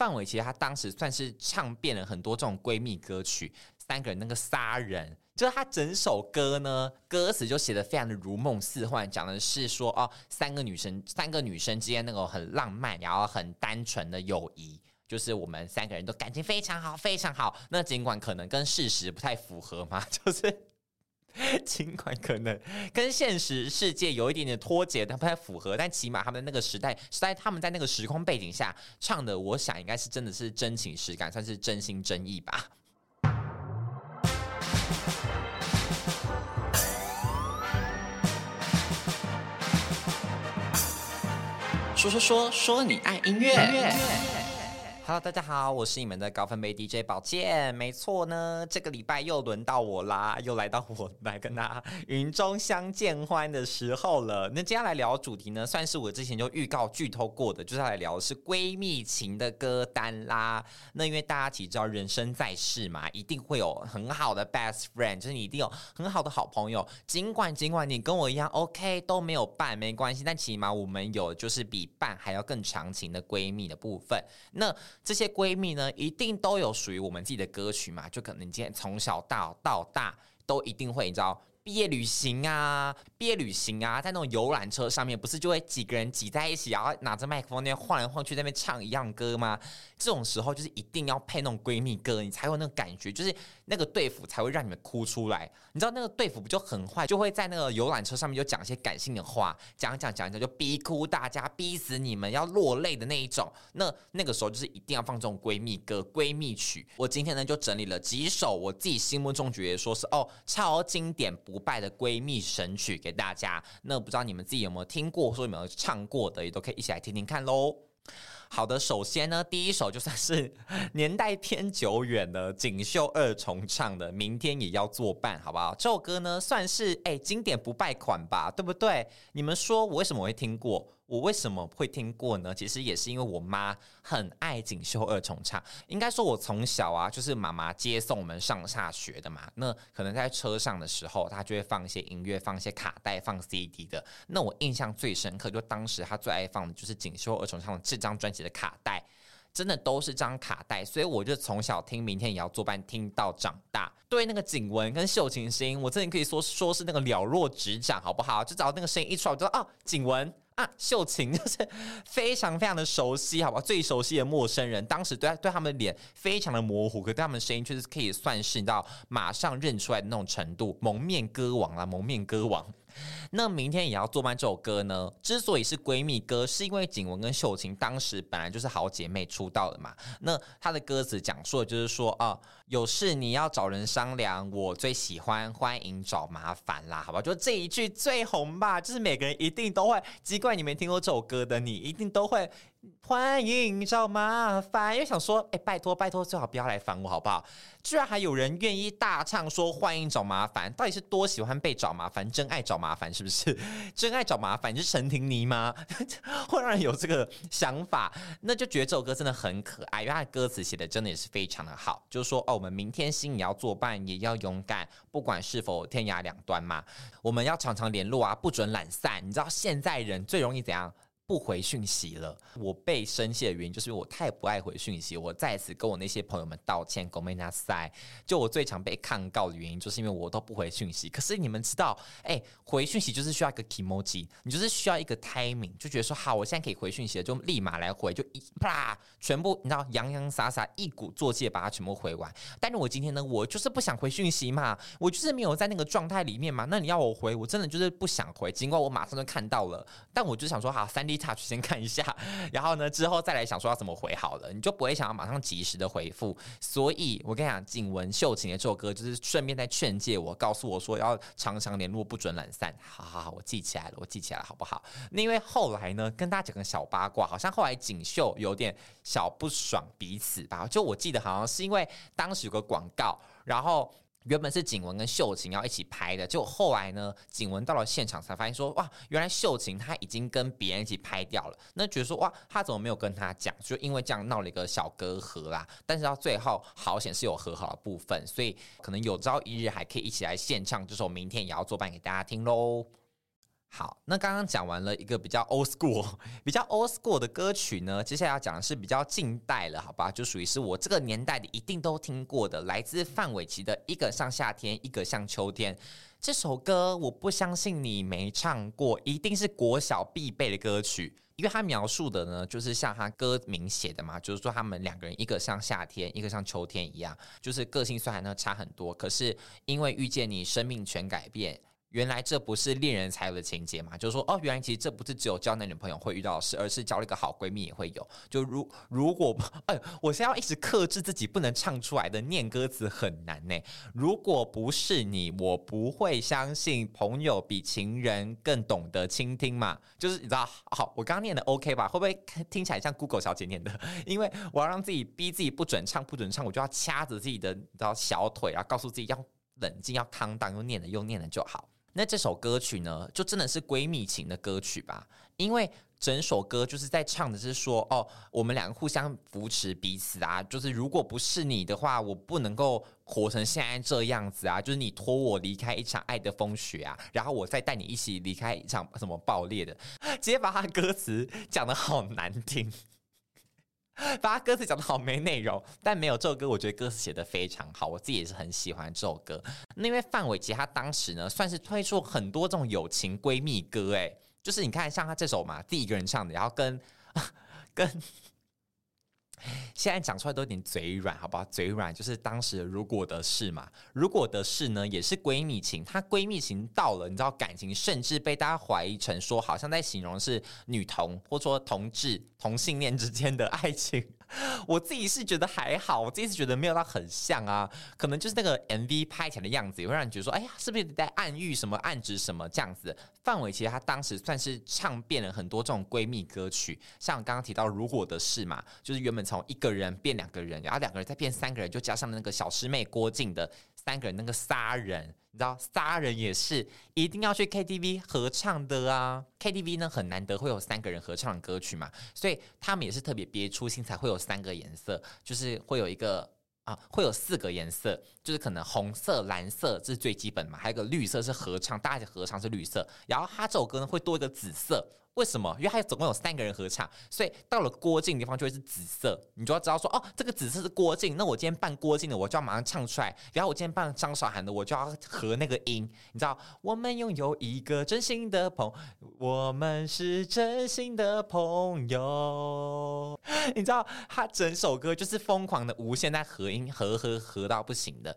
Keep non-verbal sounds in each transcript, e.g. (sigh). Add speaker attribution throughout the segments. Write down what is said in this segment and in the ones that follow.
Speaker 1: 范玮其实她当时算是唱遍了很多这种闺蜜歌曲，三个人那个杀人，就是她整首歌呢，歌词就写得非常的如梦似幻，讲的是说哦，三个女生，三个女生之间那种很浪漫，然后很单纯的友谊，就是我们三个人都感情非常好，非常好。那尽管可能跟事实不太符合嘛，(laughs) 就是。(laughs) 尽管可能跟现实世界有一点点脱节，但不太符合，但起码他们的那个时代，是在他们在那个时空背景下唱的，我想应该是真的是真情实感，算是真心真意吧。说说说说你爱音乐。音乐 Hello，大家好，我是你们的高分贝 DJ 宝剑。没错呢，这个礼拜又轮到我啦，又来到我来跟大家云中相见欢的时候了。那接下来聊的主题呢，算是我之前就预告剧透过的，就是来聊的是闺蜜情的歌单啦。那因为大家其实知道，人生在世嘛，一定会有很好的 best friend，就是你一定有很好的好朋友。尽管尽管你跟我一样，OK 都没有伴没关系，但起码我们有就是比伴还要更长情的闺蜜的部分。那这些闺蜜呢，一定都有属于我们自己的歌曲嘛？就可能今天从小到到大都一定会，你知道。毕业旅行啊，毕业旅行啊，在那种游览车上面，不是就会几个人挤在一起，然后拿着麦克风那边晃来晃去，在那边唱一样歌吗？这种时候就是一定要配那种闺蜜歌，你才有那个感觉，就是那个队服才会让你们哭出来。你知道那个队服不就很坏，就会在那个游览车上面就讲一些感性的话，讲讲讲讲就逼哭大家，逼死你们要落泪的那一种。那那个时候就是一定要放这种闺蜜歌、闺蜜曲。我今天呢就整理了几首我自己心目中觉得说是哦超经典。不败的闺蜜神曲给大家，那不知道你们自己有没有听过，或者有没有唱过的，也都可以一起来听听看喽。好的，首先呢，第一首就算是年代偏久远的锦绣二重唱的《明天也要作伴》，好不好？这首歌呢，算是哎经典不败款吧，对不对？你们说我为什么会听过？我为什么会听过呢？其实也是因为我妈很爱锦绣二重唱。应该说，我从小啊，就是妈妈接送我们上下学的嘛。那可能在车上的时候，她就会放一些音乐，放一些卡带，放 CD 的。那我印象最深刻，就当时她最爱放的就是锦绣二重唱这张专辑的卡带，真的都是张卡带。所以我就从小听，明天也要作伴，听到长大。对那个景文跟秀琴声音，我真的可以说说是那个了若指掌，好不好？就只要那个声音一出来，我就知道啊，景文。啊，秀琴 (laughs) 就是非常非常的熟悉，好吧？最熟悉的陌生人，当时对对他们的脸非常的模糊，可对他们的声音却是可以算是到马上认出来的那种程度。蒙面歌王啦，蒙面歌王。那明天也要做伴这首歌呢？之所以是闺蜜歌，是因为景文跟秀琴当时本来就是好姐妹出道的嘛。那她的歌词讲述的就是说啊，有事你要找人商量，我最喜欢欢迎找麻烦啦，好吧？就这一句最红吧，就是每个人一定都会。奇怪你没听过这首歌的，你一定都会。欢迎找麻烦，又想说，哎，拜托拜托，最好不要来烦我，好不好？居然还有人愿意大唱说欢迎找麻烦，到底是多喜欢被找麻烦，真爱找麻烦是不是？(laughs) 真爱找麻烦，你是陈婷妮吗？会让人有这个想法，那就觉得这首歌真的很可爱，因为它的歌词写的真的也是非常的好，就是说哦，我们明天心也要作伴，也要勇敢，不管是否天涯两端嘛，我们要常常联络啊，不准懒散。你知道现在人最容易怎样？不回讯息了，我被生气的原因就是因为我太不爱回讯息。我在此跟我那些朋友们道歉，ごめんなさい。就我最常被抗告的原因，就是因为我都不回讯息。可是你们知道，哎、欸，回讯息就是需要一个 kimoji，你就是需要一个 timing，就觉得说好，我现在可以回讯息了，就立马来回，就一啪，全部你知道洋洋洒洒一鼓作气把它全部回完。但是我今天呢，我就是不想回讯息嘛，我就是没有在那个状态里面嘛。那你要我回，我真的就是不想回，尽管我马上就看到了，但我就想说好，三 D。 Touch 先看一下，(laughs) 然后呢，之后再来想说要怎么回好了，你就不会想要马上及时的回复。所以我跟你讲，景文秀琴的这首歌就是顺便在劝诫我，告诉我说要常常联络，不准懒散。好 (laughs) 好好，我记起来了，我记起来了，好不好？那因为后来呢，跟大家讲个小八卦，好像后来锦绣有点小不爽彼此吧。就我记得好像是因为当时有个广告，然后。原本是景文跟秀琴要一起拍的，结果后来呢，景文到了现场才发现说，哇，原来秀琴她已经跟别人一起拍掉了。那觉得说，哇，他怎么没有跟他讲？就因为这样闹了一个小隔阂啦。但是到最后，好险是有和好的部分，所以可能有朝一日还可以一起来献唱这首《明天也要作伴》给大家听喽。好，那刚刚讲完了一个比较 old school、(laughs) 比较 old school 的歌曲呢，接下来要讲的是比较近代了，好吧？就属于是我这个年代的一定都听过的，来自范玮琪的《一个像夏天，一个像秋天》这首歌，我不相信你没唱过，一定是国小必备的歌曲，因为它描述的呢，就是像他歌名写的嘛，就是说他们两个人一个像夏天，一个像秋天一样，就是个性虽然呢差很多，可是因为遇见你，生命全改变。原来这不是恋人才有的情节嘛？就是说，哦，原来其实这不是只有交男女朋友会遇到事，而是交了一个好闺蜜也会有。就如如果，哎，我现在要一直克制自己不能唱出来的念歌词很难呢。如果不是你，我不会相信朋友比情人更懂得倾听嘛。就是你知道，好，我刚念的 OK 吧？会不会听起来像 Google 小姐念的？(laughs) 因为我要让自己逼自己不准唱，不准唱，我就要掐着自己的你知道小腿，然后告诉自己要冷静，要 calm down，又念了又念了就好。那这首歌曲呢，就真的是闺蜜情的歌曲吧？因为整首歌就是在唱的是说，哦，我们两个互相扶持彼此啊，就是如果不是你的话，我不能够活成现在这样子啊，就是你拖我离开一场爱的风雪啊，然后我再带你一起离开一场什么爆裂的，(laughs) 直接把他歌词讲得好难听。(laughs) 把他歌词讲的好没内容，但没有这首歌，我觉得歌词写得非常好，我自己也是很喜欢这首歌。那因为范玮琪她当时呢，算是推出很多这种友情闺蜜歌，诶，就是你看像她这首嘛，自己一个人唱的，然后跟 (laughs) 跟。(laughs) 现在讲出来都有点嘴软，好不好？嘴软就是当时如果的事嘛。如果的事呢，也是闺蜜情。她闺蜜情到了，你知道感情甚至被大家怀疑成说，好像在形容是女同或者说同志同性恋之间的爱情。我自己是觉得还好，我自己是觉得没有到很像啊。可能就是那个 MV 拍起来的样子，也会让你觉得说，哎呀，是不是在暗喻什么、暗指什么这样子？范玮琪她当时算是唱遍了很多这种闺蜜歌曲，像刚刚提到如果的事嘛，就是原本从一个人变两个人，然后两个人再变三个人，就加上那个小师妹郭静的三个人，那个杀人，你知道杀人也是一定要去 KTV 合唱的啊！KTV 呢很难得会有三个人合唱的歌曲嘛，所以他们也是特别别出心裁，会有三个颜色，就是会有一个啊，会有四个颜色，就是可能红色、蓝色这是最基本嘛，还有个绿色是合唱，大家合唱是绿色，然后他这首歌呢会多一个紫色。为什么？因为他总共有三个人合唱，所以到了郭靖的地方就会是紫色。你就要知道说，哦，这个紫色是郭靖，那我今天扮郭靖的，我就要马上唱出来。然后我今天扮张韶涵的，我就要合那个音。你知道，我们拥有一个真心的朋，我们是真心的朋友。(gasps) 你知道，他整首歌就是疯狂的无限在合音，合合合到不行的。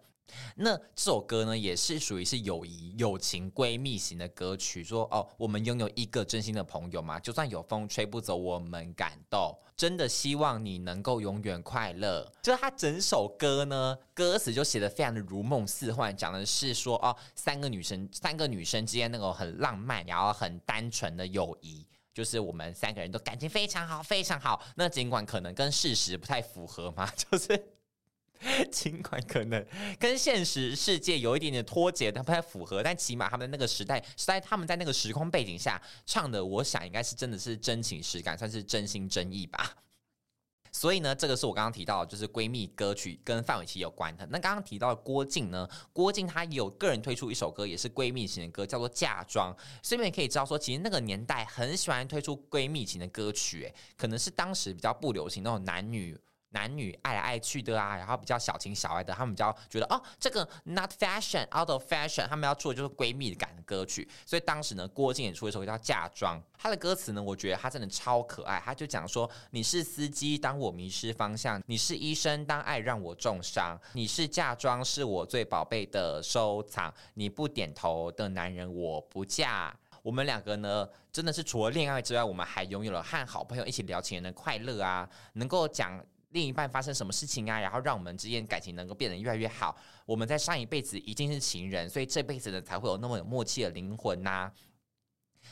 Speaker 1: 那这首歌呢，也是属于是友谊、友情、闺蜜型的歌曲。说哦，我们拥有一个真心的朋友嘛，就算有风吹不走，我们感动。真的希望你能够永远快乐。就是他整首歌呢，歌词就写得非常的如梦似幻，讲的是说哦，三个女生，三个女生之间那种很浪漫，然后很单纯的友谊，就是我们三个人都感情非常好，非常好。那尽管可能跟事实不太符合嘛，(laughs) 就是。(laughs) 尽管可能跟现实世界有一点点脱节，但不太符合，但起码他们的那个时代，是在他们在那个时空背景下唱的，我想应该是真的是真情实感，算是真心真意吧。所以呢，这个是我刚刚提到，就是闺蜜歌曲跟范玮琪有关的。那刚刚提到郭静呢，郭静她也有个人推出一首歌，也是闺蜜型的歌，叫做《嫁妆》。所以你可以知道说，其实那个年代很喜欢推出闺蜜型的歌曲，可能是当时比较不流行那种男女。男女爱来爱去的啊，然后比较小情小爱的，他们比较觉得哦，这个 not fashion out of fashion，他们要做的就是闺蜜感的歌曲。所以当时呢，郭靖演出的时候叫《嫁妆》，他的歌词呢，我觉得他真的超可爱。他就讲说：你是司机，当我迷失方向；你是医生，当爱让我重伤；你是嫁妆，是我最宝贝的收藏。你不点头的男人，我不嫁。我们两个呢，真的是除了恋爱之外，我们还拥有了和好朋友一起聊情人的快乐啊，能够讲。另一半发生什么事情啊？然后让我们之间感情能够变得越来越好。我们在上一辈子已经是情人，所以这辈子呢才会有那么有默契的灵魂呐、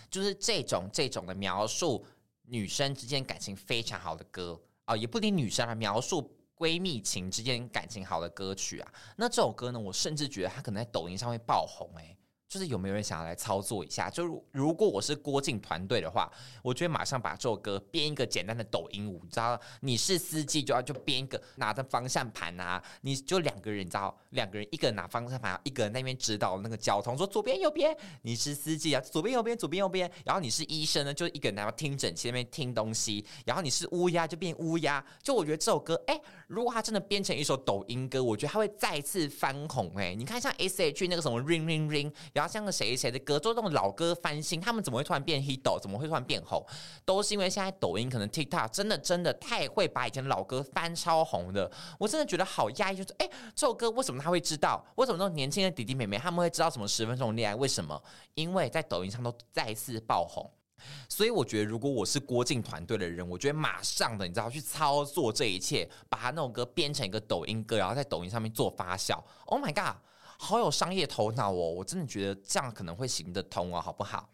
Speaker 1: 就是这种这种的描述女生之间感情非常好的歌啊、也不仅女生来描述闺蜜情之间感情好的歌曲啊。那这首歌呢，我甚至觉得它可能在抖音上会爆红诶、就是有没有人想要来操作一下？就如果我是郭靖团队的话，我就会马上把这首歌编一个简单的抖音舞，你知道？你是司机就要就编一个拿着方向盘啊，你就两个人，你知道？两个人一个人拿方向盘，一个人那边指导那个交通，说左边右边。你是司机啊，左边右边，左边右边。然后你是医生呢，就一个人拿听诊器那边听东西。然后你是乌鸦，就变乌鸦。就我觉得这首歌，哎，如果它真的编成一首抖音歌，我觉得它会再次翻红。哎，你看像 S H 那个什么 Ring Ring Ring。然后像个谁谁的歌，做这种老歌翻新，他们怎么会突然变 hit？怎么会突然变红？都是因为现在抖音可能 TikTok 真的真的太会把以前老歌翻超红的。我真的觉得好压抑，就是哎，这首歌为什么他会知道？为什么那种年轻的弟弟妹妹他们会知道什么十分钟恋爱？为什么？因为在抖音上都再次爆红。所以我觉得，如果我是郭靖团队的人，我觉得马上的，你知道，去操作这一切，把他那首歌编成一个抖音歌，然后在抖音上面做发酵。Oh my god！好有商业头脑哦！我真的觉得这样可能会行得通哦，好不好？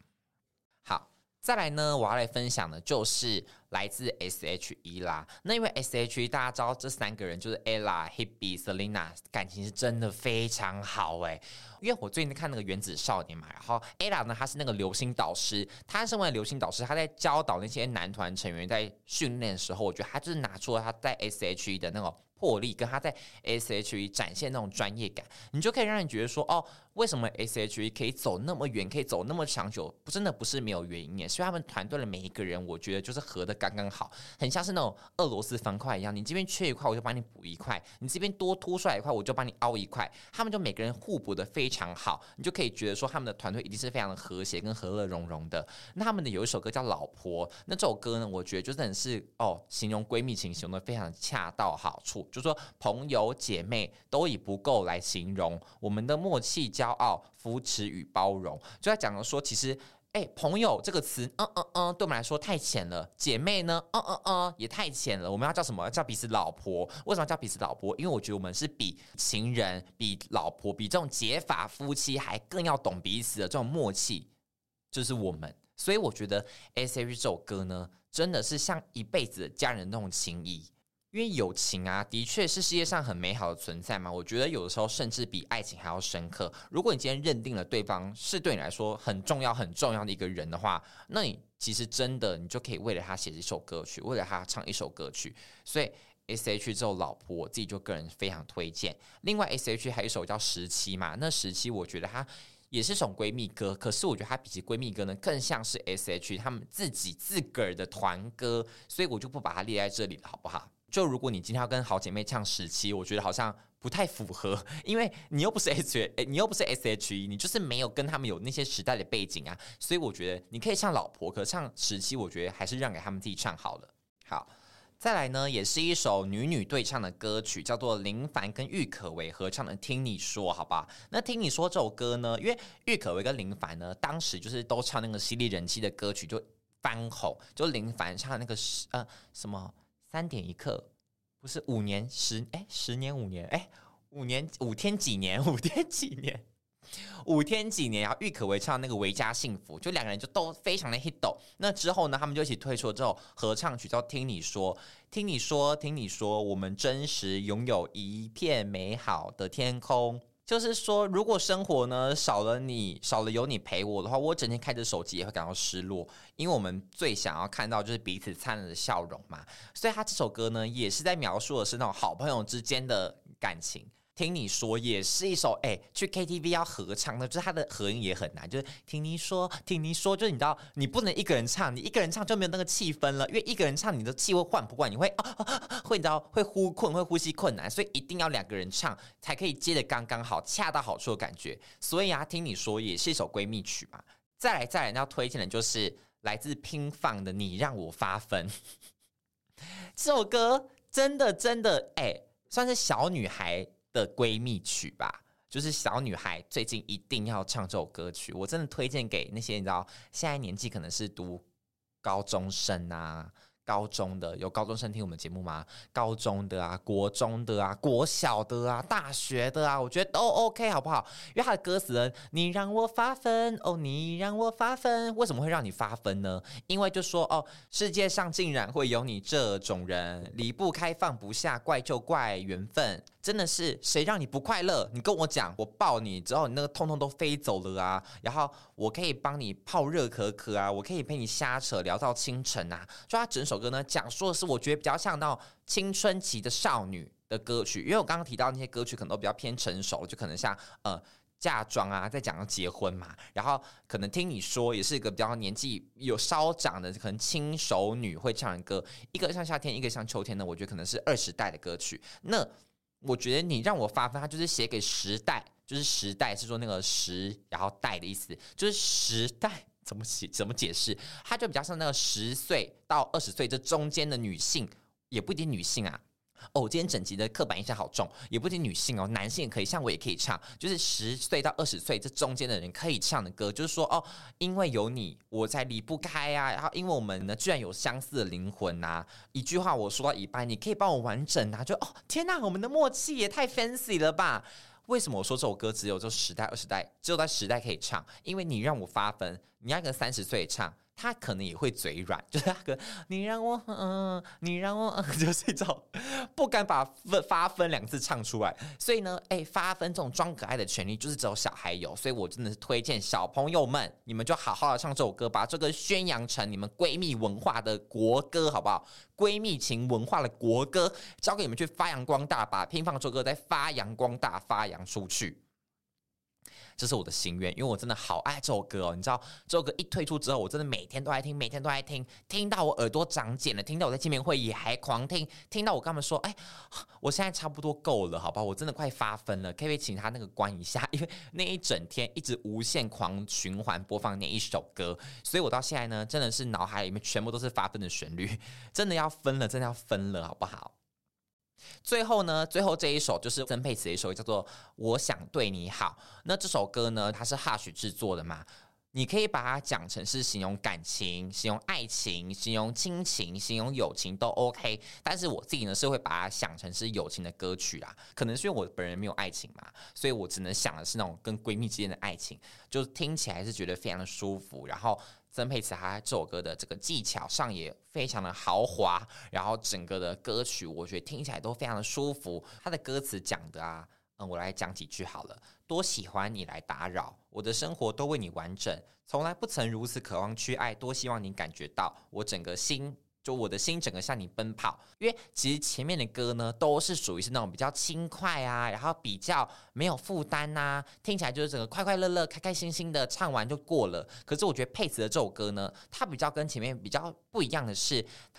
Speaker 1: 好，再来呢，我要来分享的就是来自 S.H.E 啦。那因为 S.H.E 大家知道这三个人就是 Ella、Hebe、Selina，感情是真的非常好诶。因为我最近看那个《原子少年》嘛，然后 Ella 呢，她是那个流星导师，她身为流星导师，她在教导那些男团成员在训练的时候，我觉得她就是拿出了她在 S.H.E 的那种。魄力跟他在 S.H.E 展现那种专业感，你就可以让人觉得说，哦，为什么 S.H.E 可以走那么远，可以走那么长久？不，真的不是没有原因耶。所以他们团队的每一个人，我觉得就是合的刚刚好，很像是那种俄罗斯方块一样。你这边缺一块，我就帮你补一块；你这边多凸出来一块，我就帮你凹一块。他们就每个人互补的非常好，你就可以觉得说，他们的团队一定是非常的和谐跟和乐融融的。那他们的有一首歌叫《老婆》，那这首歌呢，我觉得就真的是哦，形容闺蜜情形容的非常恰到好处。就说朋友姐妹都以不够来形容我们的默契、骄傲、扶持与包容，就在讲的说，其实，哎，朋友这个词，嗯嗯嗯，对我们来说太浅了。姐妹呢，嗯嗯嗯，也太浅了。我们要叫什么？要叫彼此老婆？为什么叫彼此老婆？因为我觉得我们是比情人、比老婆、比这种结发夫妻还更要懂彼此的这种默契，就是我们。所以我觉得 S.H.E 这首歌呢，真的是像一辈子的家人那种情谊。因为友情啊，的确是世界上很美好的存在嘛。我觉得有的时候甚至比爱情还要深刻。如果你今天认定了对方是对你来说很重要、很重要的一个人的话，那你其实真的你就可以为了他写一首歌曲，为了他唱一首歌曲。所以 S H 这首《老婆》，我自己就个人非常推荐。另外 S H 还有一首叫《十七》嘛，那《十七》我觉得它也是首闺蜜歌，可是我觉得它比起闺蜜歌呢，更像是 S H 他们自己自个儿的团歌，所以我就不把它列在这里了，好不好？就如果你今天要跟好姐妹唱十七，我觉得好像不太符合，因为你又不是 S，你又不是 S.H.E，你就是没有跟他们有那些时代的背景啊，所以我觉得你可以唱老婆，可唱十七，我觉得还是让给他们自己唱好了。好，再来呢，也是一首女女对唱的歌曲，叫做林凡跟郁可唯合唱的《听你说》，好吧？那《听你说》这首歌呢，因为郁可唯跟林凡呢，当时就是都唱那个犀利人妻的歌曲，就翻红，就林凡唱那个十呃什么。三点一刻，不是五年十哎十年五年哎五年五天几年 (laughs) 五天几年五天几年，然后郁可唯唱那个《维嘉幸福》，就两个人就都非常的 hit。那之后呢，他们就一起推出了之后合唱曲，叫《听你说》，听你说，听你说，我们真实拥有一片美好的天空。就是说，如果生活呢少了你，少了有你陪我的话，我整天开着手机也会感到失落。因为我们最想要看到就是彼此灿烂的笑容嘛。所以他这首歌呢，也是在描述的是那种好朋友之间的感情。听你说也是一首哎、去 KTV 要合唱的，就是它的合音也很难。就是听你说，听你说，就是你知道，你不能一个人唱，你一个人唱就没有那个气氛了。因为一个人唱，你的气会换不过，你会啊，啊会你知道会呼困，会呼吸困难，所以一定要两个人唱才可以接得刚刚好，恰到好处的感觉。所以啊，听你说也是一首闺蜜曲嘛。再来再来，要推荐的就是来自拼放的《你让我发疯》(laughs) 这首歌，真的真的哎、算是小女孩。的闺蜜曲吧，就是小女孩最近一定要唱这首歌曲，我真的推荐给那些你知道现在年纪可能是读高中生啊。高中的有高中生听我们节目吗？高中的啊，国中的啊，国小的啊，大学的啊，我觉得都 OK，好不好？因为他的歌词呢，你让我发疯哦，你让我发疯，为什么会让你发疯呢？因为就说哦，世界上竟然会有你这种人，离不开放不下，怪就怪缘分。真的是谁让你不快乐？你跟我讲，我抱你之后，你那个痛痛都飞走了啊。然后我可以帮你泡热可可啊，我可以陪你瞎扯聊到清晨啊。就他整首歌呢，讲述的是我觉得比较像那种青春期的少女的歌曲，因为我刚刚提到那些歌曲可能都比较偏成熟，就可能像呃。嫁妆啊，在讲要结婚嘛，然后可能听你说也是一个比较年纪有稍长的，可能轻熟女会唱的歌，一个像夏天，一个像秋天呢，我觉得可能是二十代的歌曲。那我觉得你让我发疯，他就是写给时代，就是时代是说那个时，然后代的意思，就是时代怎么写怎么解释，他就比较像那个十岁到二十岁这中间的女性，也不一定女性啊。哦，今天整集的刻板印象好重，也不仅女性哦，男性也可以，像我也可以唱，就是十岁到二十岁这中间的人可以唱的歌，就是说哦，因为有你，我才离不开啊，然后因为我们呢，居然有相似的灵魂呐，一句话我说到一半，你可以帮我完整啊，就哦，天呐，我们的默契也太 fancy 了吧？为什么我说这首歌只有这十代、二十代，只有在十代可以唱？因为你让我发分，你要跟三十岁唱。他可能也会嘴软，(laughs) 就是那个你让我嗯，你让我嗯，(laughs) 就是这种不敢把分发分两次唱出来。所以呢，哎，发分这种装可爱的权利就是只有小孩有，所以我真的是推荐小朋友们，你们就好好的唱这首歌，把这个宣扬成你们闺蜜文化的国歌，好不好？闺蜜情文化的国歌，交给你们去发扬光大，把乒乓这首歌再发扬光大，发扬出去。这是我的心愿，因为我真的好爱这首歌哦。你知道这首歌一推出之后，我真的每天都爱听，每天都爱听，听到我耳朵长茧了，听到我在见面会也还狂听，听到我跟他们说：“哎，我现在差不多够了，好吧？我真的快发疯了，可不可以请他那个关一下？(laughs) 因为那一整天一直无限狂循环播放那一首歌，所以我到现在呢，真的是脑海里面全部都是发疯的旋律，真的要疯了，真的要疯了，好不好？”最后呢，最后这一首就是曾沛慈的一首，叫做《我想对你好》。那这首歌呢，它是 Hush 制作的嘛，你可以把它讲成是形容感情、形容爱情、形容亲情、形容友情都 OK。但是我自己呢，是会把它想成是友情的歌曲啊。可能是因为我本人没有爱情嘛，所以我只能想的是那种跟闺蜜之间的爱情，就听起来是觉得非常的舒服。然后。曾沛慈他这首歌的这个技巧上也非常的豪华，然后整个的歌曲我觉得听起来都非常的舒服。他的歌词讲的啊，嗯，我来讲几句好了。多喜欢你来打扰我的生活，都为你完整，从来不曾如此渴望去爱，多希望你感觉到我整个心。就我的心整个向你奔跑，因为其实前面的歌呢都是属于是那种比较轻快啊，然后比较没有负担呐，听起来就是整个快快乐乐、开开心心的唱完就过了。可是我觉得沛慈的这首歌呢，它比较跟前面比较不一样的是，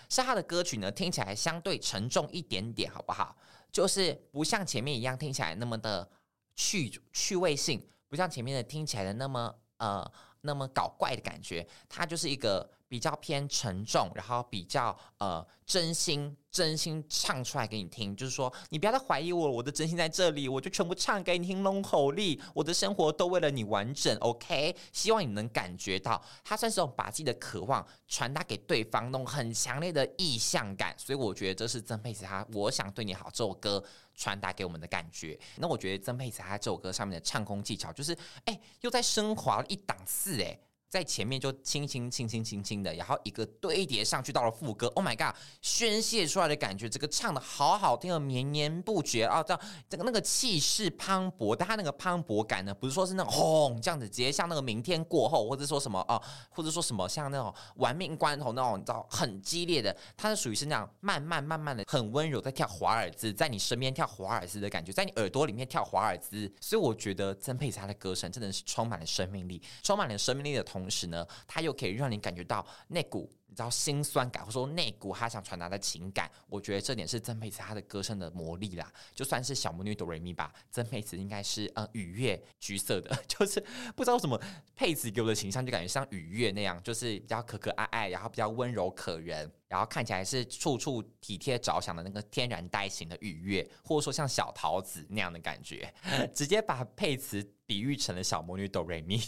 Speaker 1: 是它的歌曲呢听起来相对沉重一点点，好不好？就是不像前面一样听起来那么的趣趣味性，不像前面的听起来的那么呃那么搞怪的感觉，它就是一个。比较偏沉重，然后比较呃真心真心唱出来给你听，就是说你不要再怀疑我，我的真心在这里，我就全部唱给你听，龙吼力，我的生活都为了你完整，OK？希望你能感觉到，他算是种把自己的渴望传达给对方，那种很强烈的意向感，所以我觉得这是曾沛慈他我想对你好这首歌传达给我们的感觉。那我觉得曾沛慈他这首歌上面的唱功技巧，就是哎又在升华了一档次，哎。在前面就轻轻轻轻轻轻的，然后一个堆叠上去到了副歌，Oh my god，宣泄出来的感觉，这个唱的好好听的绵延不绝啊，这样这个那个气势磅礴，但他那个磅礴感呢，不是说是那种轰这样子，直接像那个明天过后，或者说什么啊，或者说什么像那种玩命关头那种，你知道很激烈的，它是属于是那样慢慢慢慢的，很温柔在跳华尔兹，在你身边跳华尔兹的感觉，在你耳朵里面跳华尔兹，所以我觉得曾沛慈她的歌声真的是充满了生命力，充满了生命力的同。同时呢，他又可以让你感觉到那股你知道心酸感，或者说那股他想传达的情感。我觉得这点是曾沛慈他的歌声的魔力啦。就算是小魔女哆瑞咪吧，曾沛慈应该是呃雨月橘色的，就是不知道什么佩慈给我的形象就感觉像雨月那样，就是比较可可爱爱，然后比较温柔可人，然后看起来是处处体贴着想的那个天然呆型的雨月，或者说像小桃子那样的感觉，(laughs) 直接把佩慈比喻成了小魔女哆瑞咪。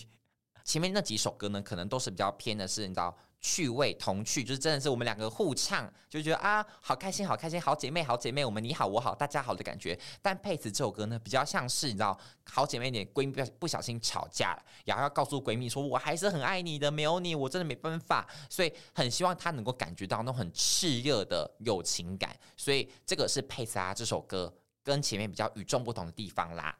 Speaker 1: 前面那几首歌呢，可能都是比较偏的是，你知道趣味童趣，就是真的是我们两个互唱，就觉得啊，好开心，好开心，好姐妹，好姐妹，我们你好我好大家好的感觉。但佩慈这首歌呢，比较像是你知道好姐妹你闺蜜不小心吵架了，然后要告诉闺蜜说，我还是很爱你的，没有你我真的没办法，所以很希望她能够感觉到那种很炽热的友情感。所以这个是佩慈啊这首歌跟前面比较与众不同的地方啦。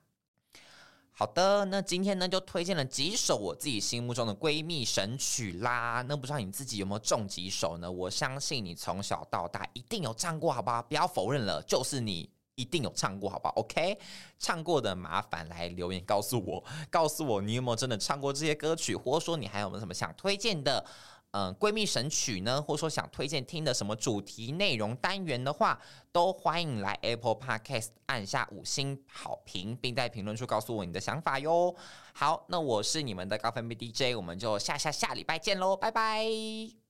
Speaker 1: 好的，那今天呢就推荐了几首我自己心目中的闺蜜神曲啦。那不知道你自己有没有中几首呢？我相信你从小到大一定有唱过，好不好？不要否认了，就是你一定有唱过，好不好？OK，唱过的麻烦来留言告诉我，(laughs) 告诉我你有没有真的唱过这些歌曲，或者说你还有没有什么想推荐的？嗯，闺蜜神曲呢，或者说想推荐听的什么主题内容单元的话，都欢迎来 Apple Podcast 按下五星好评，并在评论处告诉我你的想法哟。好，那我是你们的高分贝 DJ，我们就下下下礼拜见喽，拜拜。